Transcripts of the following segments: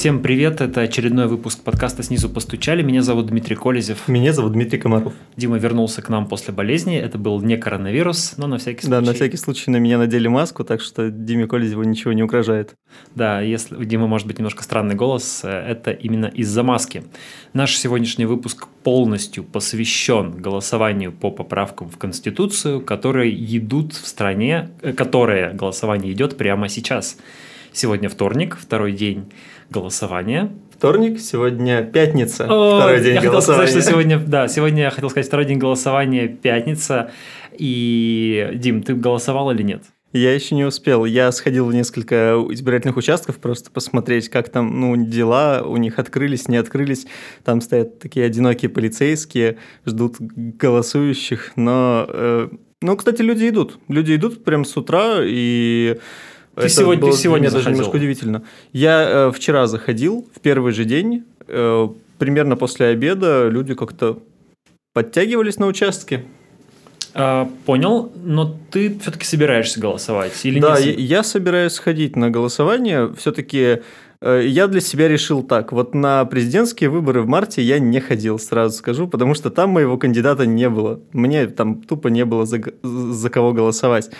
Всем привет, это очередной выпуск подкаста «Снизу постучали». Меня зовут Дмитрий Колезев. Меня зовут Дмитрий Комаров. Дима вернулся к нам после болезни. Это был не коронавирус, но на всякий случай. Да, на всякий случай на меня надели маску, так что Диме Колезеву ничего не угрожает. Да, если у Димы может быть немножко странный голос, э, это именно из-за маски. Наш сегодняшний выпуск полностью посвящен голосованию по поправкам в Конституцию, которые идут в стране, э, которое голосование идет прямо сейчас. Сегодня вторник, второй день голосования. Вторник, сегодня пятница, О, второй день я голосования. Хотел сказать, что сегодня, да, сегодня я хотел сказать второй день голосования, пятница. И, Дим, ты голосовал или нет? Я еще не успел. Я сходил в несколько избирательных участков просто посмотреть, как там ну, дела у них открылись, не открылись. Там стоят такие одинокие полицейские, ждут голосующих. Но, э, ну, кстати, люди идут. Люди идут прям с утра, и ты это сегодня, было ты сегодня для меня даже немножко удивительно. Я э, вчера заходил, в первый же день, э, примерно после обеда люди как-то подтягивались на участке. А, понял, но ты все-таки собираешься голосовать или да, я, я собираюсь сходить на голосование. Все-таки э, я для себя решил так. Вот на президентские выборы в марте я не ходил, сразу скажу, потому что там моего кандидата не было. Мне там тупо не было за, за кого голосовать.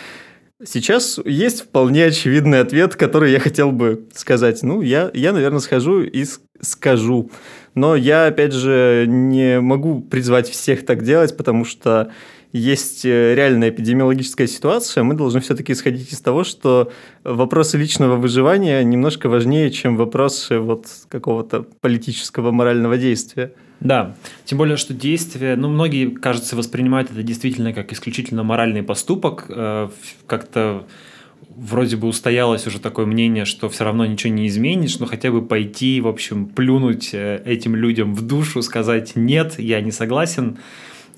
Сейчас есть вполне очевидный ответ, который я хотел бы сказать. Ну, я, я наверное, схожу и скажу. Но я, опять же, не могу призвать всех так делать, потому что есть э, реальная эпидемиологическая ситуация, мы должны все-таки исходить из того, что вопросы личного выживания немножко важнее, чем вопросы вот какого-то политического морального действия. Да, тем более, что действия, ну, многие, кажется, воспринимают это действительно как исключительно моральный поступок, э, как-то вроде бы устоялось уже такое мнение, что все равно ничего не изменишь, но хотя бы пойти, в общем, плюнуть э, этим людям в душу, сказать «нет, я не согласен»,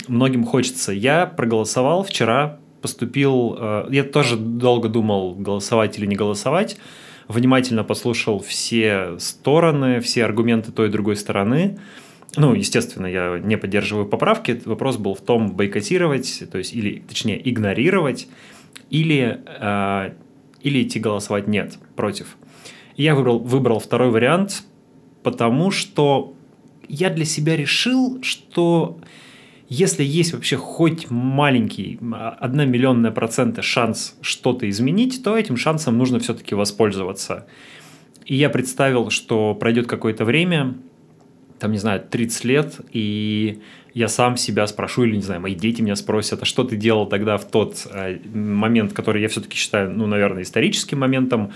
многим хочется. Я проголосовал вчера, поступил... Э, я тоже долго думал, голосовать или не голосовать. Внимательно послушал все стороны, все аргументы той и другой стороны. Ну, естественно, я не поддерживаю поправки. Вопрос был в том, бойкотировать, то есть, или, точнее, игнорировать, или, э, или идти голосовать нет, против. Я выбрал, выбрал второй вариант, потому что я для себя решил, что если есть вообще хоть маленький, одна миллионная процента шанс что-то изменить, то этим шансом нужно все-таки воспользоваться. И я представил, что пройдет какое-то время, там, не знаю, 30 лет, и я сам себя спрошу, или, не знаю, мои дети меня спросят, а что ты делал тогда в тот э, момент, который я все-таки считаю, ну, наверное, историческим моментом,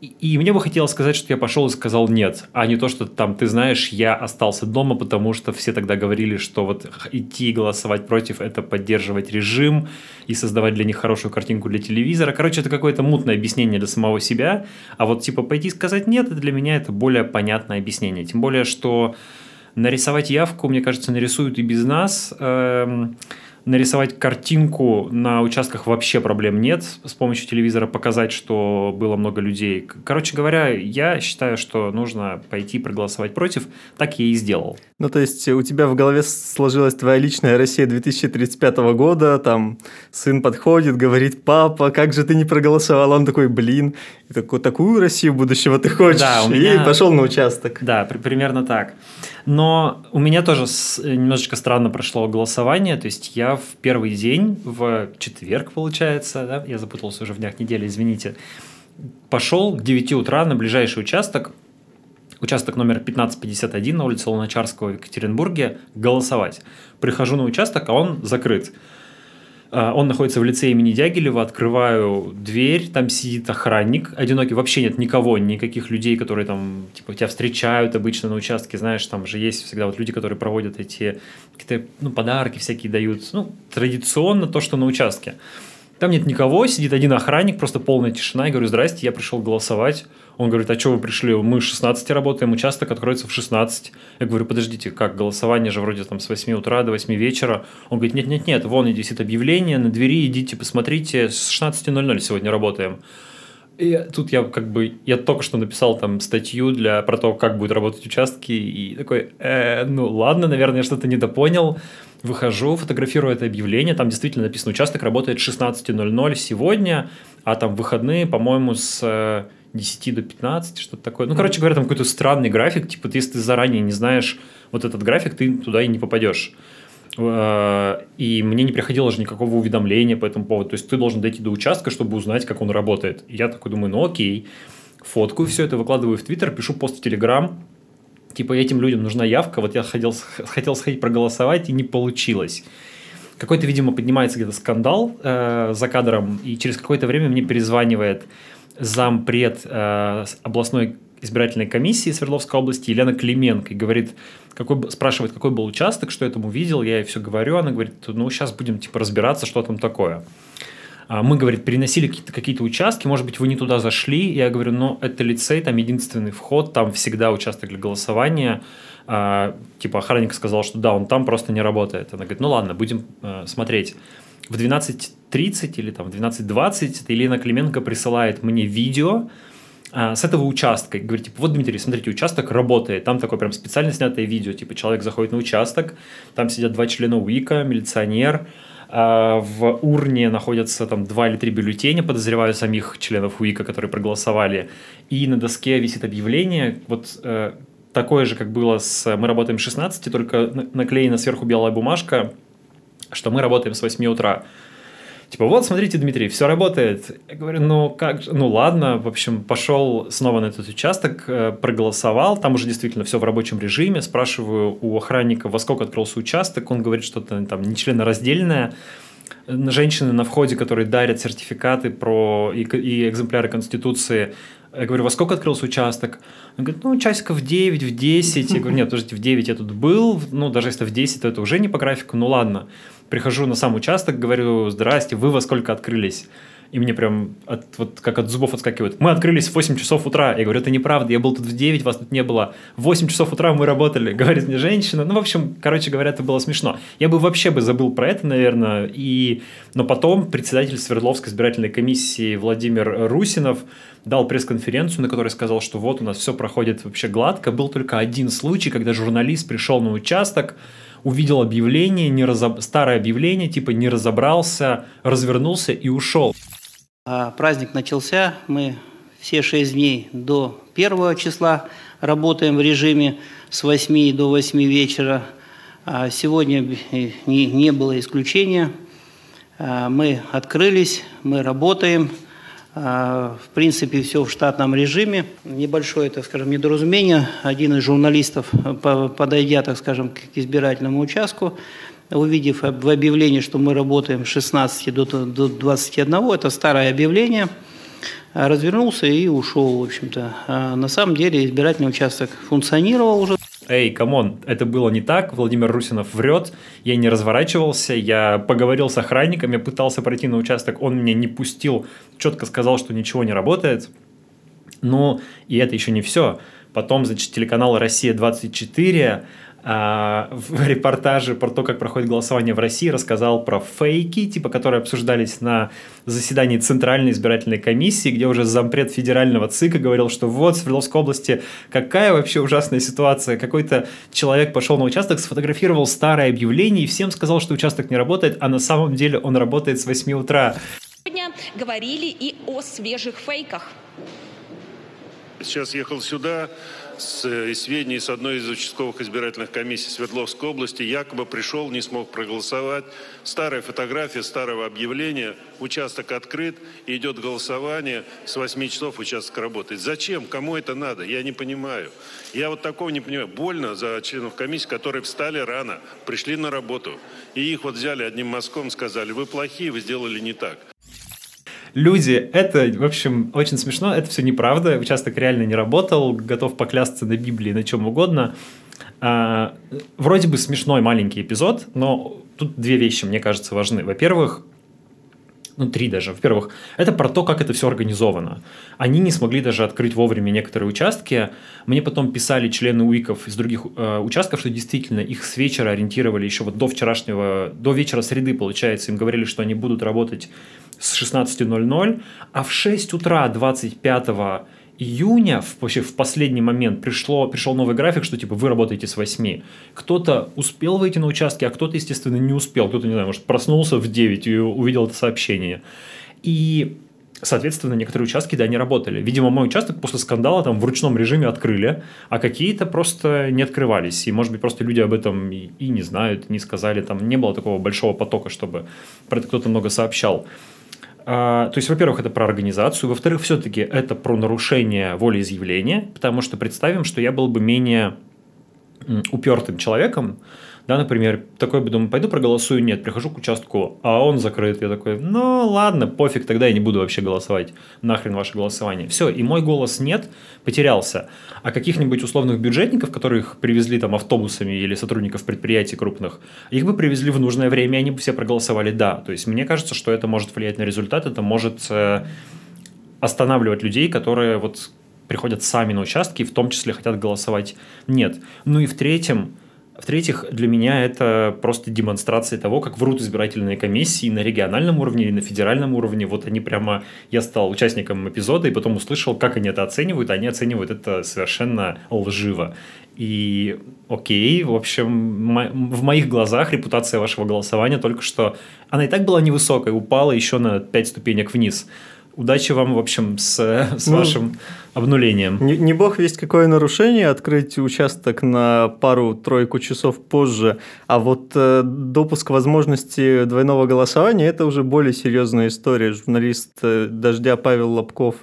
и мне бы хотелось сказать, что я пошел и сказал нет, а не то, что там, ты знаешь, я остался дома, потому что все тогда говорили, что вот идти голосовать против – это поддерживать режим и создавать для них хорошую картинку для телевизора. Короче, это какое-то мутное объяснение для самого себя, а вот типа пойти и сказать нет, это для меня это более понятное объяснение. Тем более, что нарисовать явку, мне кажется, нарисуют и без нас. Эм, нарисовать картинку на участках вообще проблем нет. С помощью телевизора показать, что было много людей. Короче говоря, я считаю, что нужно пойти проголосовать против. Так я и сделал. Ну, то есть у тебя в голове сложилась твоя личная Россия 2035 года, там сын подходит, говорит, папа, как же ты не проголосовал? Он такой, блин, такую, такую Россию будущего ты хочешь? Да, у меня... И пошел на участок. Да, при- примерно так. Но у меня тоже немножечко странно прошло голосование. То есть я в первый день, в четверг, получается, да, я запутался уже в днях недели, извините, пошел к 9 утра на ближайший участок, участок номер 1551 на улице Луначарского в Екатеринбурге, голосовать. Прихожу на участок, а он закрыт. А, он находится в лице имени Дягилева, открываю дверь, там сидит охранник, одинокий, вообще нет никого, никаких людей, которые там, типа, тебя встречают обычно на участке, знаешь, там же есть всегда вот люди, которые проводят эти какие-то, ну, подарки всякие дают, ну, традиционно то, что на участке. Там нет никого, сидит один охранник, просто полная тишина. Я говорю, здрасте, я пришел голосовать. Он говорит, а что вы пришли? Мы с 16 работаем, участок откроется в 16. Я говорю, подождите, как голосование же вроде там с 8 утра до 8 вечера. Он говорит, нет-нет-нет, вон висит объявление на двери, идите посмотрите, с 16.00 сегодня работаем. И тут я как бы, я только что написал там статью для, про то, как будут работать участки, и такой, э, ну ладно, наверное, я что-то недопонял. Выхожу, фотографирую это объявление, там действительно написано, участок работает с 16.00 сегодня, а там выходные, по-моему, с 10 до 15, что-то такое. Ну, короче говоря, там какой-то странный график, типа, если ты заранее не знаешь вот этот график, ты туда и не попадешь. Э, и мне не приходило же никакого уведомления по этому поводу. То есть ты должен дойти до участка, чтобы узнать, как он работает. И я такой думаю, ну окей, фоткаю все это, выкладываю в Твиттер, пишу пост в Телеграм. Типа этим людям нужна явка, вот я хотел, хотел сходить проголосовать, и не получилось. Какой-то, видимо, поднимается где-то скандал э, за кадром, и через какое-то время мне перезванивает зампред э, областной избирательной комиссии Свердловской области Елена Клименко и говорит, какой, спрашивает, какой был участок, что я там увидел, я ей все говорю, она говорит, ну, сейчас будем, типа, разбираться, что там такое. А мы, говорит, переносили какие-то какие участки, может быть, вы не туда зашли. Я говорю, ну, это лицей, там единственный вход, там всегда участок для голосования. А, типа, охранник сказал, что да, он там просто не работает. Она говорит, ну ладно, будем а, смотреть. В 12.30 или там в 12.20 Елена Клименко присылает мне видео, а, с этого участка. И говорит, типа, вот, Дмитрий, смотрите, участок работает. Там такое прям специально снятое видео. Типа, человек заходит на участок, там сидят два члена УИКа, милиционер, а, в урне находятся там два или три бюллетеня, подозреваю, самих членов УИКа, которые проголосовали. И на доске висит объявление, вот э, такое же, как было с «Мы работаем с 16», только наклеена сверху белая бумажка, что мы работаем с 8 утра. Типа, вот, смотрите, Дмитрий, все работает. Я говорю, ну как ну ладно, в общем, пошел снова на этот участок, э, проголосовал, там уже действительно все в рабочем режиме, спрашиваю у охранника, во сколько открылся участок, он говорит, что-то там не членораздельное, женщины на входе, которые дарят сертификаты про и, и экземпляры Конституции, я говорю, во сколько открылся участок? Он говорит, ну, часиков в 9, в 10. Я говорю, нет, подождите, в 9 я тут был, ну, даже если в 10, то это уже не по графику, ну, ладно прихожу на сам участок, говорю, здрасте, вы во сколько открылись? И мне прям от, вот как от зубов отскакивают. Мы открылись в 8 часов утра. Я говорю, это неправда, я был тут в 9, вас тут не было. В 8 часов утра мы работали, говорит мне женщина. Ну, в общем, короче говоря, это было смешно. Я бы вообще бы забыл про это, наверное. И... Но потом председатель Свердловской избирательной комиссии Владимир Русинов дал пресс-конференцию, на которой сказал, что вот у нас все проходит вообще гладко. Был только один случай, когда журналист пришел на участок, увидел объявление, не разоб... старое объявление, типа не разобрался, развернулся и ушел. А праздник начался, мы все шесть дней до первого числа работаем в режиме с 8 до 8 вечера. А сегодня не, не было исключения. А мы открылись, мы работаем – в принципе, все в штатном режиме. Небольшое, так скажем, недоразумение. Один из журналистов, подойдя, так скажем, к избирательному участку, увидев в объявлении, что мы работаем с 16 до 21, это старое объявление, развернулся и ушел, в общем-то. А на самом деле избирательный участок функционировал уже эй, come on, это было не так, Владимир Русинов врет, я не разворачивался, я поговорил с охранником, я пытался пройти на участок, он меня не пустил, четко сказал, что ничего не работает. Ну, и это еще не все. Потом, значит, телеканал «Россия-24» а, в репортаже про то, как проходит голосование в России, рассказал про фейки, типа, которые обсуждались на заседании Центральной избирательной комиссии, где уже зампред федерального ЦИКа говорил, что вот в Свердловской области какая вообще ужасная ситуация. Какой-то человек пошел на участок, сфотографировал старое объявление и всем сказал, что участок не работает, а на самом деле он работает с 8 утра. Сегодня говорили и о свежих фейках. Сейчас ехал сюда, с э, сведений с одной из участковых избирательных комиссий Свердловской области, якобы пришел, не смог проголосовать. Старая фотография старого объявления, участок открыт, идет голосование, с 8 часов участок работает. Зачем? Кому это надо? Я не понимаю. Я вот такого не понимаю. Больно за членов комиссии, которые встали рано, пришли на работу, и их вот взяли одним мазком, сказали, вы плохие, вы сделали не так люди, это, в общем, очень смешно, это все неправда, участок реально не работал, готов поклясться на Библии, на чем угодно. А, вроде бы смешной маленький эпизод, но тут две вещи, мне кажется, важны. Во-первых, ну, три даже. Во-первых, это про то, как это все организовано. Они не смогли даже открыть вовремя некоторые участки. Мне потом писали члены УИКов из других э, участков, что действительно их с вечера ориентировали еще вот до вчерашнего, до вечера среды, получается, им говорили, что они будут работать с 16.00, а в 6 утра 25 июня, в, вообще в последний момент, пришло, пришел новый график, что типа вы работаете с 8. Кто-то успел выйти на участки, а кто-то, естественно, не успел. Кто-то, не знаю, может, проснулся в 9 и увидел это сообщение. И Соответственно, некоторые участки, да, не работали. Видимо, мой участок после скандала там в ручном режиме открыли, а какие-то просто не открывались. И, может быть, просто люди об этом и, и не знают, не сказали. Там не было такого большого потока, чтобы про это кто-то много сообщал. А, то есть, во-первых, это про организацию, во-вторых, все-таки это про нарушение волеизъявления, потому что представим, что я был бы менее упертым человеком, да, например, такой бы думаю, пойду проголосую, нет, прихожу к участку, а он закрыт. Я такой, ну ладно, пофиг, тогда я не буду вообще голосовать. Нахрен ваше голосование. Все, и мой голос нет, потерялся. А каких-нибудь условных бюджетников, которых привезли там автобусами или сотрудников предприятий крупных, их бы привезли в нужное время, они бы все проголосовали «да». То есть мне кажется, что это может влиять на результат, это может э, останавливать людей, которые вот приходят сами на участки и в том числе хотят голосовать «нет». Ну и в-третьем, в-третьих, для меня это просто демонстрация того, как врут избирательные комиссии на региональном уровне или на федеральном уровне. Вот они прямо... Я стал участником эпизода и потом услышал, как они это оценивают. Они оценивают это совершенно лживо. И окей, в общем, в моих глазах репутация вашего голосования только что... Она и так была невысокой, упала еще на 5 ступенек вниз удачи вам, в общем, с, с ну, вашим обнулением. Не, не бог весть какое нарушение, открыть участок на пару-тройку часов позже, а вот э, допуск возможности двойного голосования – это уже более серьезная история. Журналист э, «Дождя» Павел Лобков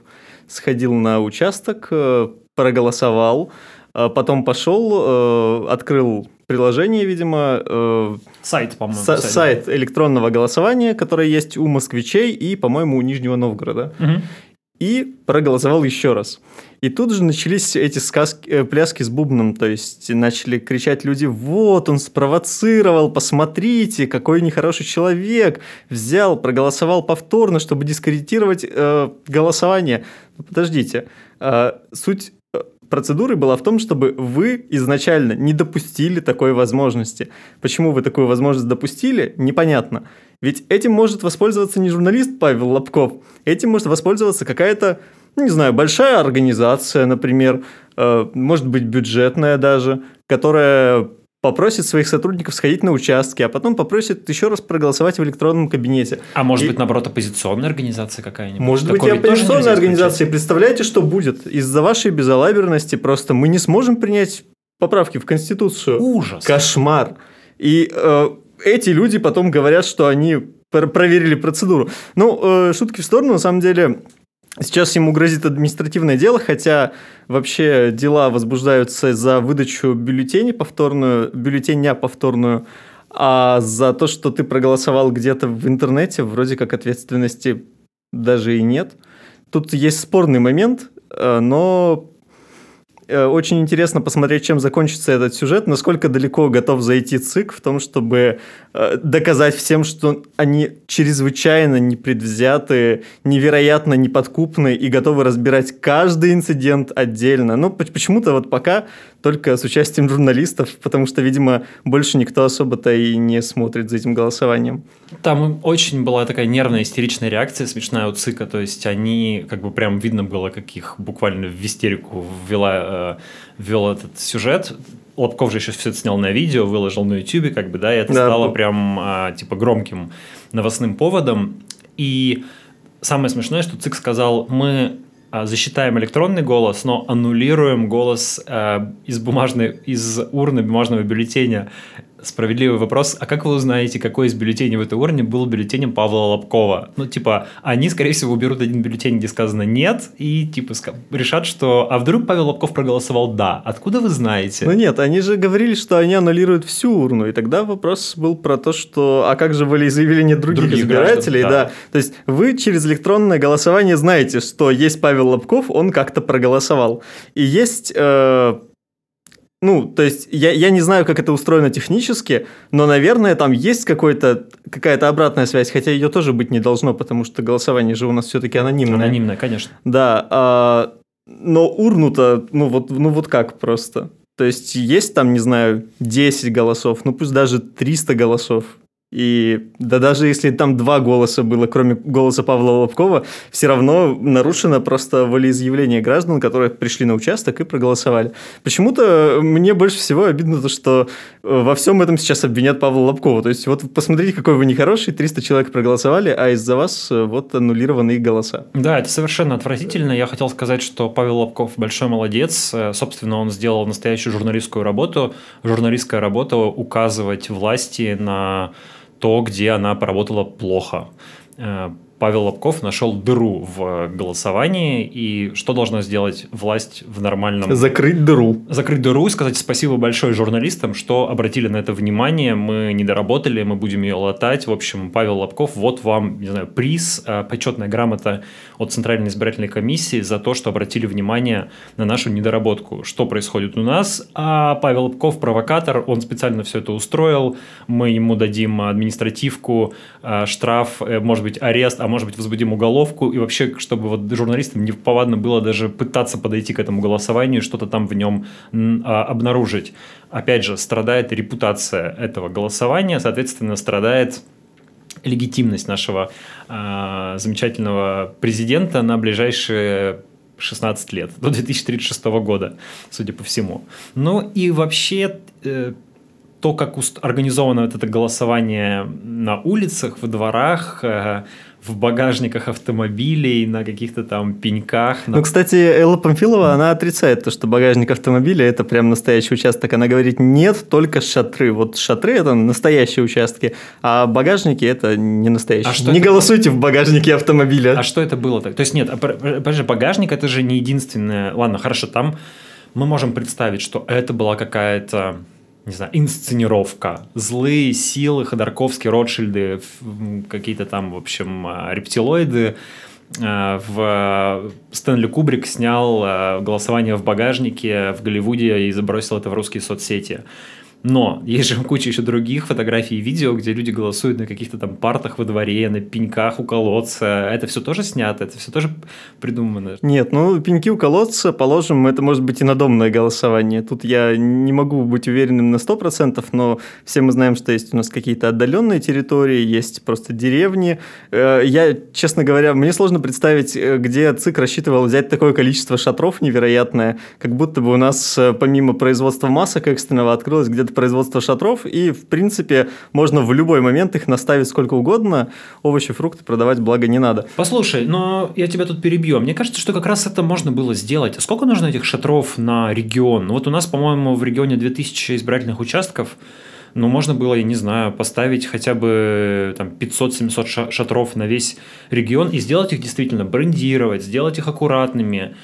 сходил на участок, э, проголосовал, потом пошел, э, открыл приложение, видимо. Э, сайт, по-моему. Са- сайт электронного голосования, который есть у москвичей и, по-моему, у Нижнего Новгорода. Угу. И проголосовал еще раз. И тут же начались эти сказки, э, пляски с бубном, то есть начали кричать люди, вот он спровоцировал, посмотрите, какой нехороший человек, взял, проголосовал повторно, чтобы дискредитировать э, голосование. Подождите, э, суть процедуры была в том, чтобы вы изначально не допустили такой возможности. Почему вы такую возможность допустили, непонятно. Ведь этим может воспользоваться не журналист Павел Лобков, этим может воспользоваться какая-то, не знаю, большая организация, например, э, может быть бюджетная даже, которая попросит своих сотрудников сходить на участки, а потом попросит еще раз проголосовать в электронном кабинете. А может и... быть, наоборот, оппозиционная организация какая-нибудь? Может Такое быть, и оппозиционная организация. Представляете, что будет? Из-за вашей безалаберности просто мы не сможем принять поправки в Конституцию. Ужас. Кошмар. И э, эти люди потом говорят, что они проверили процедуру. Ну, э, шутки в сторону, на самом деле, Сейчас ему грозит административное дело, хотя вообще дела возбуждаются за выдачу бюллетеней повторную, бюллетеня повторную, а за то, что ты проголосовал где-то в интернете, вроде как ответственности даже и нет. Тут есть спорный момент, э, но очень интересно посмотреть, чем закончится этот сюжет, насколько далеко готов зайти ЦИК в том, чтобы э, доказать всем, что они чрезвычайно непредвзяты, невероятно неподкупны и готовы разбирать каждый инцидент отдельно. Но почему-то вот пока только с участием журналистов, потому что, видимо, больше никто особо-то и не смотрит за этим голосованием. Там очень была такая нервная, истеричная реакция смешная у ЦИКа, то есть они, как бы прям видно было, как их буквально в истерику ввела, э, ввел этот сюжет. Лобков же еще все это снял на видео, выложил на YouTube, как бы, да, и это да. стало прям, а, типа, громким новостным поводом. И самое смешное, что ЦИК сказал, мы а, засчитаем электронный голос, но аннулируем голос э, из бумажной, из урны бумажного бюллетеня справедливый вопрос, а как вы узнаете, какой из бюллетеней в этой урне был бюллетенем Павла Лобкова? Ну, типа, они, скорее всего, уберут один бюллетень, где сказано «нет», и, типа, решат, что «а вдруг Павел Лобков проголосовал «да»?» Откуда вы знаете? Ну нет, они же говорили, что они аннулируют всю урну, и тогда вопрос был про то, что «а как же волеизъявление других, других избирателей?» граждан, да. да. То есть вы через электронное голосование знаете, что есть Павел Лобков, он как-то проголосовал. И есть э, ну, то есть я, я не знаю, как это устроено технически, но, наверное, там есть какая-то обратная связь, хотя ее тоже быть не должно, потому что голосование же у нас все-таки анонимное. Анонимное, конечно. Да, а, но урну-то, ну вот, ну вот как просто? То есть есть там, не знаю, 10 голосов, ну пусть даже 300 голосов. И да даже если там два голоса было, кроме голоса Павла Лобкова, все равно нарушено просто волеизъявление граждан, которые пришли на участок и проголосовали. Почему-то мне больше всего обидно то, что э, во всем этом сейчас обвинят Павла Лобкова. То есть вот посмотрите, какой вы нехороший, 300 человек проголосовали, а из-за вас э, вот аннулированы их голоса. Да, это совершенно отвратительно. Я хотел сказать, что Павел Лобков большой молодец. Э, собственно, он сделал настоящую журналистскую работу. Журналистская работа указывать власти на то, где она поработала плохо. Павел Лобков нашел дыру в голосовании, и что должна сделать власть в нормальном... Закрыть дыру. Закрыть дыру и сказать спасибо большое журналистам, что обратили на это внимание, мы не доработали, мы будем ее латать. В общем, Павел Лобков, вот вам, не знаю, приз, э, почетная грамота от Центральной избирательной комиссии за то, что обратили внимание на нашу недоработку. Что происходит у нас? А Павел Лобков провокатор, он специально все это устроил, мы ему дадим административку, э, штраф, э, может быть, арест, а может быть, возбудим уголовку, и вообще, чтобы вот журналистам не повадно было даже пытаться подойти к этому голосованию, что-то там в нем а, обнаружить. Опять же, страдает репутация этого голосования, соответственно, страдает легитимность нашего э, замечательного президента на ближайшие 16 лет, до 2036 года, судя по всему. Ну и вообще э, то, как организовано вот это голосование на улицах, в дворах, э, в багажниках автомобилей, на каких-то там пеньках. На... Ну, кстати, Элла Памфилова, она отрицает то, что багажник автомобиля – это прям настоящий участок. Она говорит, нет, только шатры. Вот шатры – это настоящие участки, а багажники – это не настоящие. А что не это... голосуйте в багажнике автомобиля. А что это было так? То есть нет, подожди, багажник – это же не единственное. Ладно, хорошо, там мы можем представить, что это была какая-то не знаю, инсценировка. Злые силы, Ходорковские, Ротшильды, какие-то там, в общем, а, рептилоиды. А, в Стэнли Кубрик снял а, голосование в багажнике в Голливуде и забросил это в русские соцсети. Но есть же куча еще других фотографий и видео, где люди голосуют на каких-то там партах во дворе, на пеньках у колодца. Это все тоже снято, это все тоже придумано. Нет, ну пеньки у колодца, положим, это может быть и надомное голосование. Тут я не могу быть уверенным на 100%, но все мы знаем, что есть у нас какие-то отдаленные территории, есть просто деревни. Э, я, честно говоря, мне сложно представить, э, где ЦИК рассчитывал взять такое количество шатров невероятное, как будто бы у нас э, помимо производства масок экстренного открылось где-то производство шатров, и, в принципе, можно в любой момент их наставить сколько угодно, овощи, фрукты продавать, благо, не надо. Послушай, но я тебя тут перебью. Мне кажется, что как раз это можно было сделать. Сколько нужно этих шатров на регион? Ну, вот у нас, по-моему, в регионе 2000 избирательных участков, ну, можно было, я не знаю, поставить хотя бы там 500-700 шатров на весь регион и сделать их действительно, брендировать, сделать их аккуратными,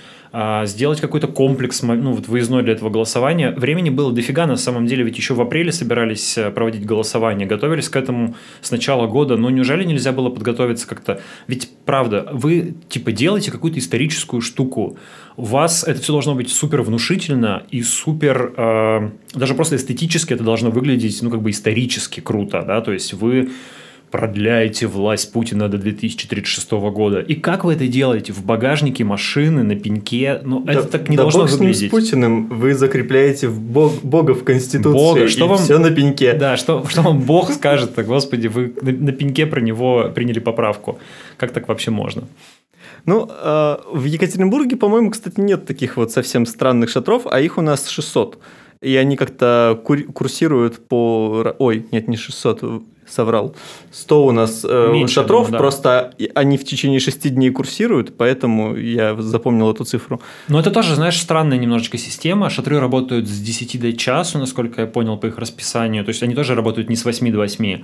сделать какой-то комплекс, ну, вот выездной для этого голосования. Времени было дофига, на самом деле, ведь еще в апреле собирались э, проводить голосование, готовились к этому с начала года, но неужели нельзя было подготовиться как-то? Ведь, правда, вы, типа, делаете какую-то историческую штуку, у вас это все должно быть супер внушительно и супер, э, даже просто эстетически это должно выглядеть, ну, как бы исторически круто, да, то есть вы продляете власть Путина до 2036 года. И как вы это делаете? В багажнике машины, на пеньке? Ну, да, это так не да должно бог выглядеть. с Путиным вы закрепляете в бог, Бога в Конституции, Бога, что вам, все на пеньке. Да, что, что вам Бог скажет, господи, вы на, на пеньке про него приняли поправку. Как так вообще можно? Ну, э, в Екатеринбурге, по-моему, кстати, нет таких вот совсем странных шатров, а их у нас 600. И они как-то курсируют по... Ой, нет, не 600, соврал. 100 у нас э, Меньше, шатров, да. просто они в течение 6 дней курсируют, поэтому я запомнил эту цифру. Но это тоже, знаешь, странная немножечко система. Шатры работают с 10 до часу, насколько я понял по их расписанию. То есть они тоже работают не с 8 до 8,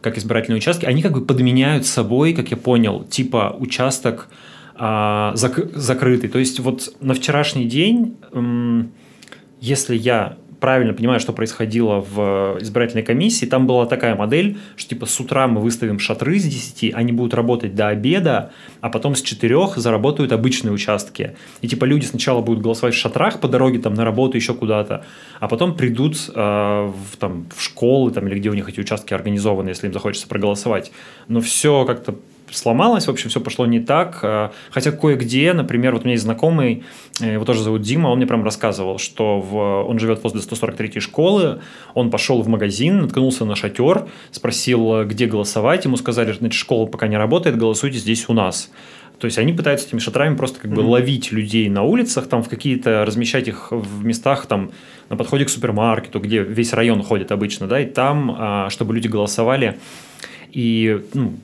как избирательные участки. Они как бы подменяют собой, как я понял, типа участок а, зак- закрытый. То есть вот на вчерашний день, если я правильно понимаю, что происходило в избирательной комиссии, там была такая модель, что типа с утра мы выставим шатры с 10, они будут работать до обеда, а потом с 4 заработают обычные участки. И типа люди сначала будут голосовать в шатрах по дороге там на работу, еще куда-то, а потом придут э, в, там, в школы там, или где у них эти участки организованы, если им захочется проголосовать. Но все как-то сломалось, в общем, все пошло не так. Э, хотя кое-где, например, вот у меня есть знакомый, э, его тоже зовут Дима, он мне прям рассказывал, что в, он живет возле 143-й школы, он пошел в магазин, наткнулся на шатер, спросил, где голосовать, ему сказали, значит, школа пока не работает, голосуйте здесь у нас. То есть они пытаются этими шатрами просто как бы mm-hmm. ловить людей на улицах, там в какие-то размещать их в местах там на подходе к супермаркету, где весь район ходит обычно, да, и там, а, чтобы люди голосовали и ну,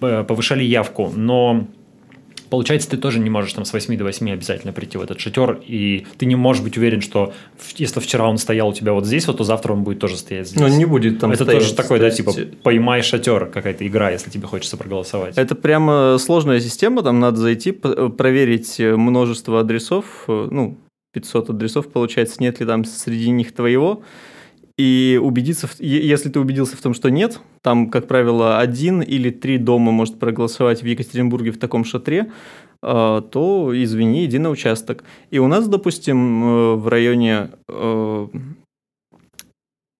повышали явку, но Получается, ты тоже не можешь там с 8 до 8 обязательно прийти в этот шатер, и ты не можешь быть уверен, что если вчера он стоял у тебя вот здесь, вот, то завтра он будет тоже стоять здесь. Ну, не будет там Это стоять, тоже такой, да, типа, поймай шатер, какая-то игра, если тебе хочется проголосовать. Это прямо сложная система, там надо зайти, проверить множество адресов, ну, 500 адресов, получается, нет ли там среди них твоего, и убедиться, если ты убедился в том, что нет, там, как правило, один или три дома может проголосовать в Екатеринбурге в таком шатре, а, то, извини, иди на участок. И у нас, допустим, э, в районе э,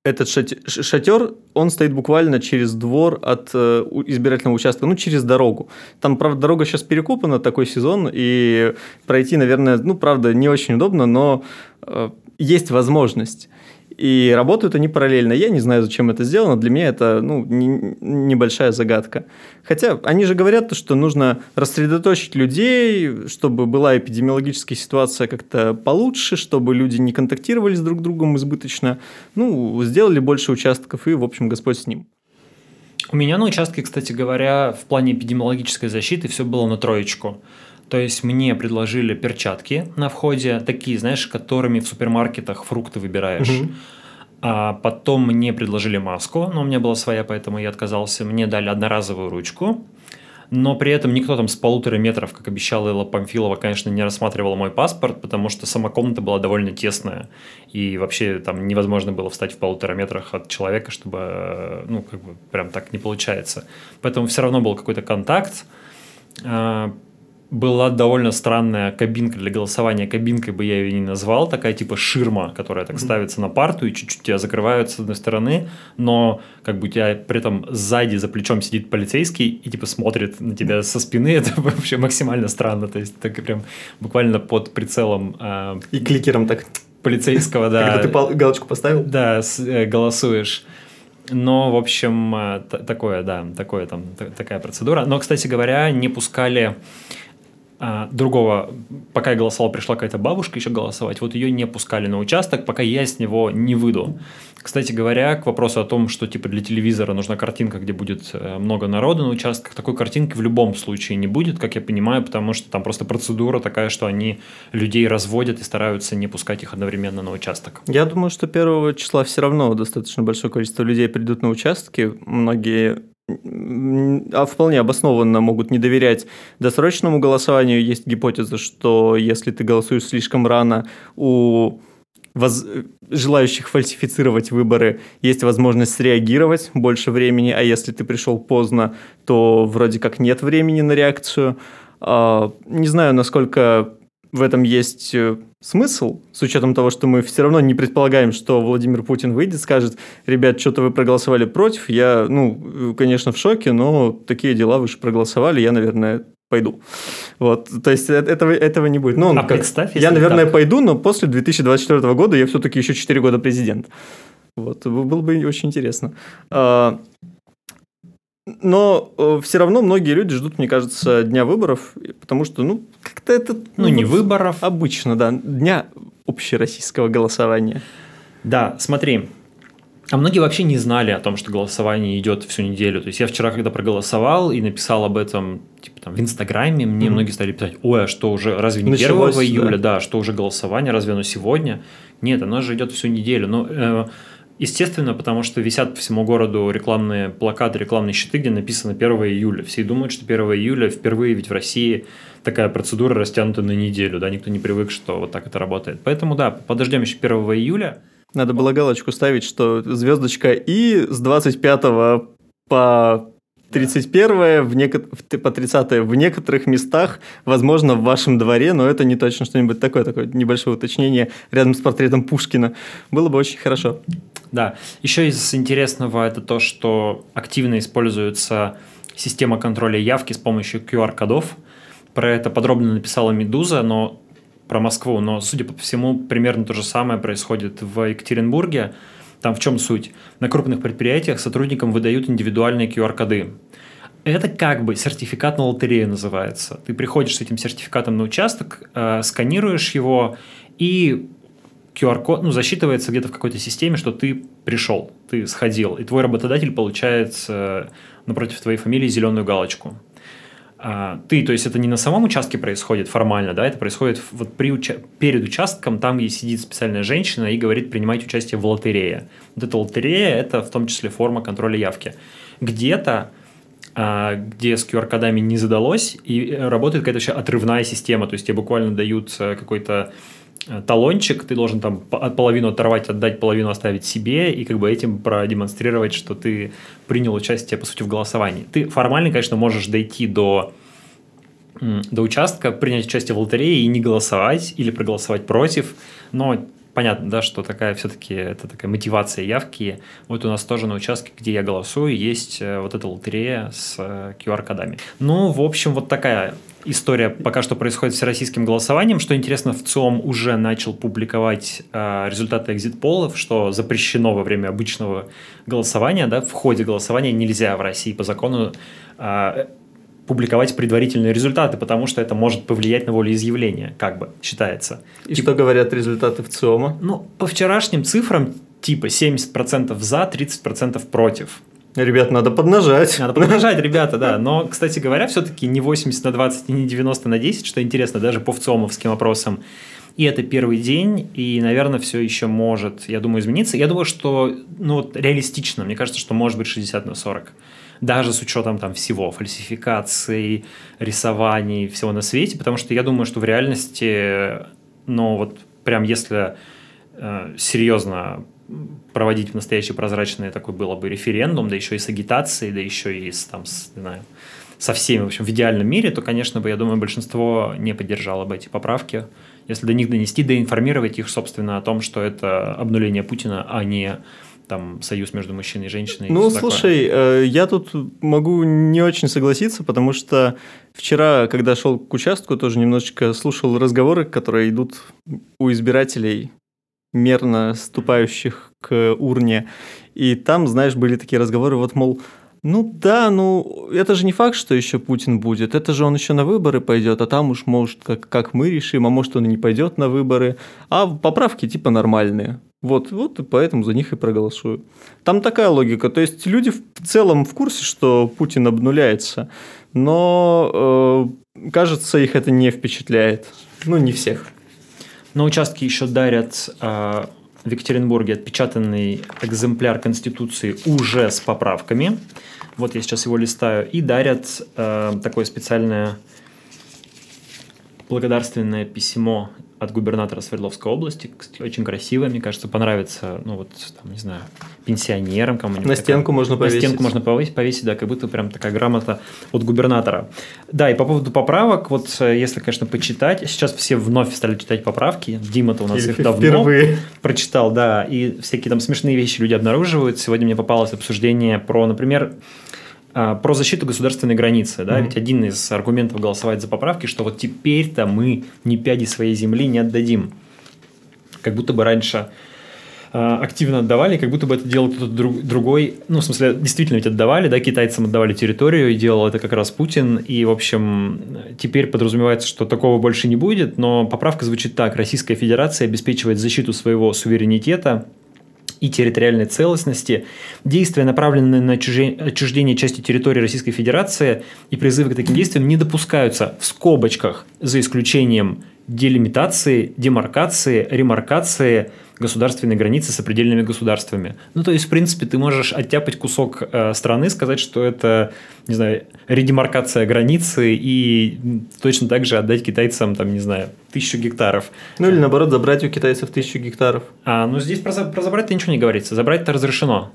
этот шатер, он стоит буквально через двор от э, избирательного участка, ну, через дорогу. Там, правда, дорога сейчас перекопана, такой сезон, и пройти, наверное, ну, правда, не очень удобно, но есть возможность. И работают они параллельно. Я не знаю, зачем это сделано. Для меня это ну, не, небольшая загадка. Хотя они же говорят, что нужно рассредоточить людей, чтобы была эпидемиологическая ситуация как-то получше, чтобы люди не контактировали с друг другом избыточно. Ну, сделали больше участков, и, в общем, Господь с ним. У меня на участке, кстати говоря, в плане эпидемиологической защиты все было на троечку. То есть мне предложили перчатки на входе, такие, знаешь, которыми в супермаркетах фрукты выбираешь. Угу. А потом мне предложили маску, но у меня была своя, поэтому я отказался. Мне дали одноразовую ручку, но при этом никто там с полутора метров, как обещала Элла Памфилова, конечно, не рассматривал мой паспорт, потому что сама комната была довольно тесная, и вообще там невозможно было встать в полутора метрах от человека, чтобы, ну, как бы прям так не получается. Поэтому все равно был какой-то контакт, а, была довольно странная кабинка для голосования. Кабинкой бы я ее не назвал. Такая типа ширма, которая так ставится на парту и чуть-чуть тебя закрывают с одной стороны, но как бы у тебя при этом сзади за плечом сидит полицейский и типа смотрит на тебя со спины. Это вообще максимально странно. То есть так прям буквально под прицелом. Э, и кликером так. Полицейского, да. Когда ты галочку поставил? Да, с, э, голосуешь. Но, в общем, э, такое, да, такое там, такая процедура. Но, кстати говоря, не пускали а, другого, пока я голосовал, пришла какая-то бабушка еще голосовать, вот ее не пускали на участок, пока я с него не выйду. Кстати говоря, к вопросу о том, что типа для телевизора нужна картинка, где будет э, много народа на участках, такой картинки в любом случае не будет, как я понимаю, потому что там просто процедура такая, что они людей разводят и стараются не пускать их одновременно на участок. Я думаю, что первого числа все равно достаточно большое количество людей придут на участки. Многие а вполне обоснованно могут не доверять досрочному голосованию. Есть гипотеза, что если ты голосуешь слишком рано, у воз... желающих фальсифицировать выборы есть возможность среагировать больше времени, а если ты пришел поздно, то вроде как нет времени на реакцию. А, не знаю, насколько в этом есть э, смысл, с учетом того, что мы все равно не предполагаем, что Владимир Путин выйдет, скажет, ребят, что-то вы проголосовали против, я, ну, конечно, в шоке, но такие дела вы же проголосовали, я, наверное, пойду. Вот, то есть э, этого, этого не будет. Ну, а как, представь, Я, наверное, так. пойду, но после 2024 года я все-таки еще 4 года президент. Вот, было бы очень интересно. Но э, все равно многие люди ждут, мне кажется, дня выборов, потому что, ну, как-то это... Ну, ну не выборов. Обычно, да. Дня общероссийского голосования. Да, смотри, а многие вообще не знали о том, что голосование идет всю неделю. То есть я вчера, когда проголосовал и написал об этом типа, там, в Инстаграме, мне mm-hmm. многие стали писать, ой, а что уже, разве не Началось, 1 июля, да. да, что уже голосование, разве оно сегодня? Нет, оно же идет всю неделю. Но э, Естественно, потому что висят по всему городу рекламные плакаты, рекламные щиты, где написано 1 июля. Все думают, что 1 июля впервые ведь в России такая процедура растянута на неделю, да, никто не привык, что вот так это работает. Поэтому, да, подождем еще 1 июля. Надо было галочку ставить, что звездочка и с 25 по 31 в неко... по 30 в некоторых местах, возможно, в вашем дворе, но это не точно что-нибудь такое, такое небольшое уточнение рядом с портретом Пушкина. Было бы очень хорошо. Да. Еще из интересного это то, что активно используются система контроля явки с помощью QR-кодов. Про это подробно написала «Медуза», но про Москву, но, судя по всему, примерно то же самое происходит в Екатеринбурге. Там в чем суть? На крупных предприятиях сотрудникам выдают индивидуальные QR-коды. Это как бы сертификат на лотерею называется. Ты приходишь с этим сертификатом на участок, э, сканируешь его, и QR-код ну, засчитывается где-то в какой-то системе, что ты пришел, ты сходил, и твой работодатель получает э, напротив твоей фамилии зеленую галочку. А, ты, то есть это не на самом участке происходит формально, да, это происходит вот при уча- перед участком, там, где сидит специальная женщина и говорит принимать участие в лотерее. Вот эта лотерея – это в том числе форма контроля явки. Где-то а, где с QR-кодами не задалось, и работает какая-то вообще отрывная система, то есть тебе буквально дают э, какой-то э, талончик, ты должен там половину оторвать, отдать, половину оставить себе, и как бы этим продемонстрировать, что ты принял участие, по сути, в голосовании. Ты формально, конечно, можешь дойти до, до участка, принять участие в лотерее и не голосовать, или проголосовать против, но понятно, да, что такая все-таки это такая мотивация явки. Вот у нас тоже на участке, где я голосую, есть э, вот эта лотерея с QR-кодами. Э, ну, в общем, вот такая история пока что происходит с российским голосованием. Что интересно, в ЦИОМ уже начал публиковать э, результаты экзит-полов, что запрещено во время обычного голосования. Да, в ходе голосования нельзя в России по закону э, публиковать предварительные результаты, потому что это может повлиять на волеизъявление, как бы считается. И типа, что говорят результаты в ЦИОМа? Ну, по вчерашним цифрам типа 70% за, 30% против. Ребят, надо поднажать. Надо поднажать, ребята, да. Но, кстати говоря, все-таки не 80 на 20 и не 90 на 10, что интересно, даже по ВЦИОМовским опросам. И это первый день, и, наверное, все еще может, я думаю, измениться. Я думаю, что, ну, вот реалистично, мне кажется, что может быть 60 на 40 даже с учетом там всего, фальсификаций, рисований, всего на свете, потому что я думаю, что в реальности, ну вот прям если э, серьезно проводить настоящий прозрачный такой было бы референдум, да еще и с агитацией, да еще и с, там, с, не знаю, со всеми, в общем, в идеальном мире, то, конечно бы, я думаю, большинство не поддержало бы эти поправки. Если до них донести, да информировать их, собственно, о том, что это обнуление Путина, а не там союз между мужчиной и женщиной. Ну, слушай, э, я тут могу не очень согласиться, потому что вчера, когда шел к участку, тоже немножечко слушал разговоры, которые идут у избирателей, мерно ступающих к урне. И там, знаешь, были такие разговоры, вот, мол, ну да, ну это же не факт, что еще Путин будет. Это же он еще на выборы пойдет, а там уж может как, как мы решим, а может он и не пойдет на выборы. А поправки типа нормальные. Вот, вот и поэтому за них и проголосую. Там такая логика. То есть люди в целом в курсе, что Путин обнуляется, но э, кажется, их это не впечатляет. Ну, не всех. На участке еще дарят э, в Екатеринбурге отпечатанный экземпляр Конституции уже с поправками. Вот я сейчас его листаю. И дарят э, такое специальное благодарственное письмо от губернатора Свердловской области. Очень красивая, мне кажется, понравится, ну вот, там, не знаю, пенсионерам кому-нибудь. На стенку такая. можно повесить. На стенку можно повесить, повесить, да, как будто прям такая грамота от губернатора. Да, и по поводу поправок, вот э, если, конечно, почитать, сейчас все вновь стали читать поправки. Дима-то у нас их давно впервые. прочитал, да, и всякие там смешные вещи люди обнаруживают. Сегодня мне попалось обсуждение про, например, про защиту государственной границы, да, mm-hmm. ведь один из аргументов голосовать за поправки, что вот теперь-то мы ни пяди своей земли не отдадим. Как будто бы раньше а, активно отдавали, как будто бы это делал кто-то друг, другой. Ну, в смысле, действительно ведь отдавали, да, китайцам отдавали территорию, и делал это как раз Путин. И, в общем, теперь подразумевается, что такого больше не будет, но поправка звучит так. Российская Федерация обеспечивает защиту своего суверенитета, и территориальной целостности, действия, направленные на отчуждение части территории Российской Федерации и призывы к таким действиям не допускаются в скобочках, за исключением делимитации, демаркации, ремаркации государственной границы с определенными государствами. Ну, то есть, в принципе, ты можешь оттяпать кусок э, страны, сказать, что это, не знаю, редемаркация границы и точно так же отдать китайцам, там, не знаю, тысячу гектаров. Ну, или наоборот, забрать у китайцев тысячу гектаров. А, ну, здесь про, про забрать-то ничего не говорится. Забрать-то разрешено.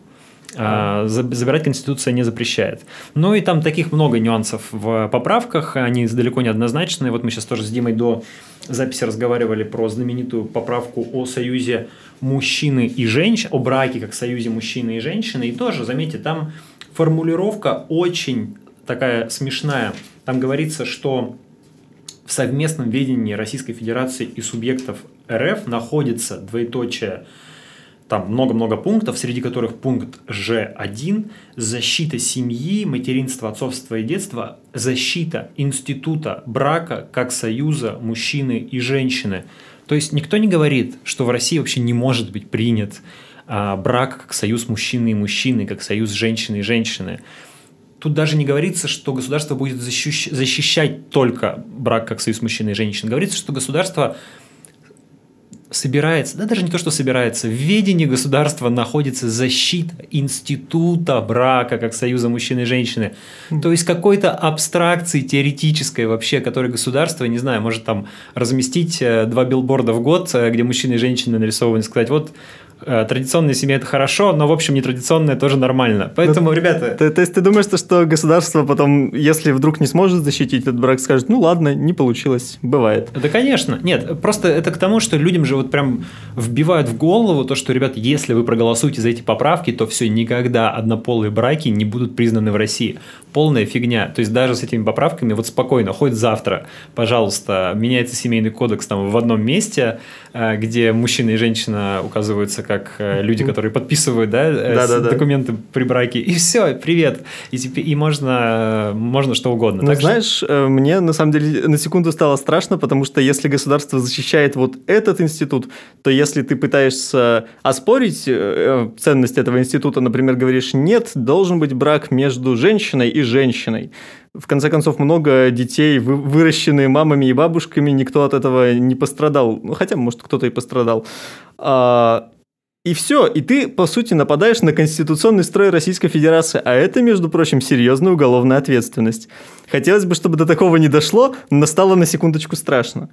А, забирать Конституция не запрещает. Ну и там таких много нюансов в поправках, они далеко не однозначные. Вот мы сейчас тоже с Димой до записи разговаривали про знаменитую поправку о союзе мужчины и женщины, о браке как союзе мужчины и женщины. И тоже, заметьте, там формулировка очень такая смешная. Там говорится, что в совместном ведении Российской Федерации и субъектов РФ находится двоеточие там много-много пунктов, среди которых пункт Ж1 – защита семьи, материнства, отцовства и детства, защита института брака как союза мужчины и женщины. То есть никто не говорит, что в России вообще не может быть принят а, брак как союз мужчины и мужчины, как союз женщины и женщины. Тут даже не говорится, что государство будет защищать только брак как союз мужчины и женщины. Говорится, что государство собирается, да даже не то, что собирается, в ведении государства находится защита института брака как союза мужчины и женщины. То есть какой-то абстракции теоретической вообще, которой государство, не знаю, может там разместить э, два билборда в год, э, где мужчины и женщины нарисованы, сказать, вот традиционная семья это хорошо, но в общем нетрадиционная тоже нормально. Поэтому, ну, ребята... То, то есть ты думаешь, что государство потом, если вдруг не сможет защитить этот брак, скажет, ну ладно, не получилось, бывает. Да, конечно. Нет, просто это к тому, что людям же вот прям вбивают в голову то, что, ребята, если вы проголосуете за эти поправки, то все, никогда однополые браки не будут признаны в России. Полная фигня. То есть даже с этими поправками вот спокойно, хоть завтра, пожалуйста, меняется семейный кодекс там в одном месте, э, где мужчина и женщина указываются как э, люди, которые подписывают да, э, да, да, документы да. при браке, и все, привет. И, теперь, и можно, можно что угодно. Ну, так знаешь, что... Э, мне на самом деле на секунду стало страшно, потому что если государство защищает вот этот институт, то если ты пытаешься оспорить ценность этого института, например, говоришь, нет, должен быть брак между женщиной и женщиной. В конце концов, много детей, выращенные мамами и бабушками, никто от этого не пострадал. Ну, хотя, может, кто-то и пострадал. А, и все, и ты, по сути, нападаешь на конституционный строй Российской Федерации, а это, между прочим, серьезная уголовная ответственность. Хотелось бы, чтобы до такого не дошло, но стало на секундочку страшно.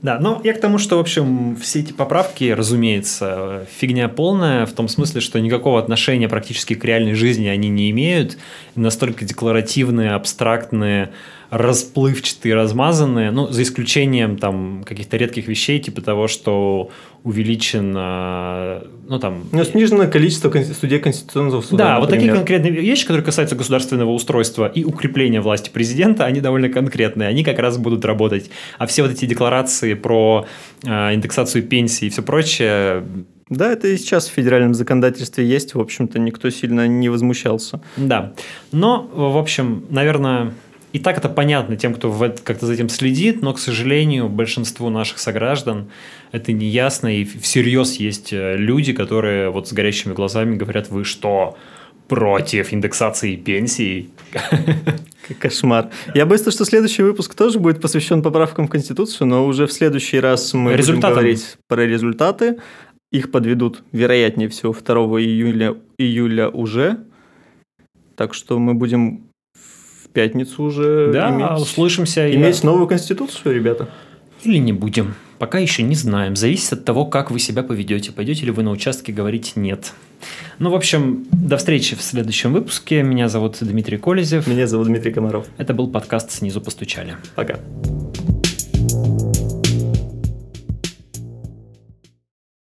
Да, ну я к тому, что, в общем, все эти поправки, разумеется, фигня полная, в том смысле, что никакого отношения практически к реальной жизни они не имеют, настолько декларативные, абстрактные, расплывчатые, размазанные, ну, за исключением там каких-то редких вещей, типа того, что увеличен, ну, там... Ну, снижено количество судей Конституционного суда, Да, например. вот такие конкретные вещи, которые касаются государственного устройства и укрепления власти президента, они довольно конкретные, они как раз будут работать. А все вот эти декларации про э, индексацию пенсии и все прочее, да, это и сейчас в федеральном законодательстве есть, в общем-то, никто сильно не возмущался. Да, но, в общем, наверное, и так это понятно тем, кто как-то за этим следит, но, к сожалению, большинству наших сограждан это не ясно, и всерьез есть э, люди, которые вот с горящими глазами говорят, вы что, против индексации пенсий? Кошмар. Я боюсь, что следующий выпуск тоже будет посвящен поправкам в Конституцию, но уже в следующий раз мы будем говорить про результаты. Их подведут, вероятнее всего, 2 июля, июля уже. Так что мы будем пятницу уже да, иметь, услышимся. Иметь я... новую конституцию, ребята. Или не будем. Пока еще не знаем. Зависит от того, как вы себя поведете. Пойдете ли вы на участке говорить «нет». Ну, в общем, до встречи в следующем выпуске. Меня зовут Дмитрий Колезев. Меня зовут Дмитрий Комаров. Это был подкаст «Снизу постучали». Пока.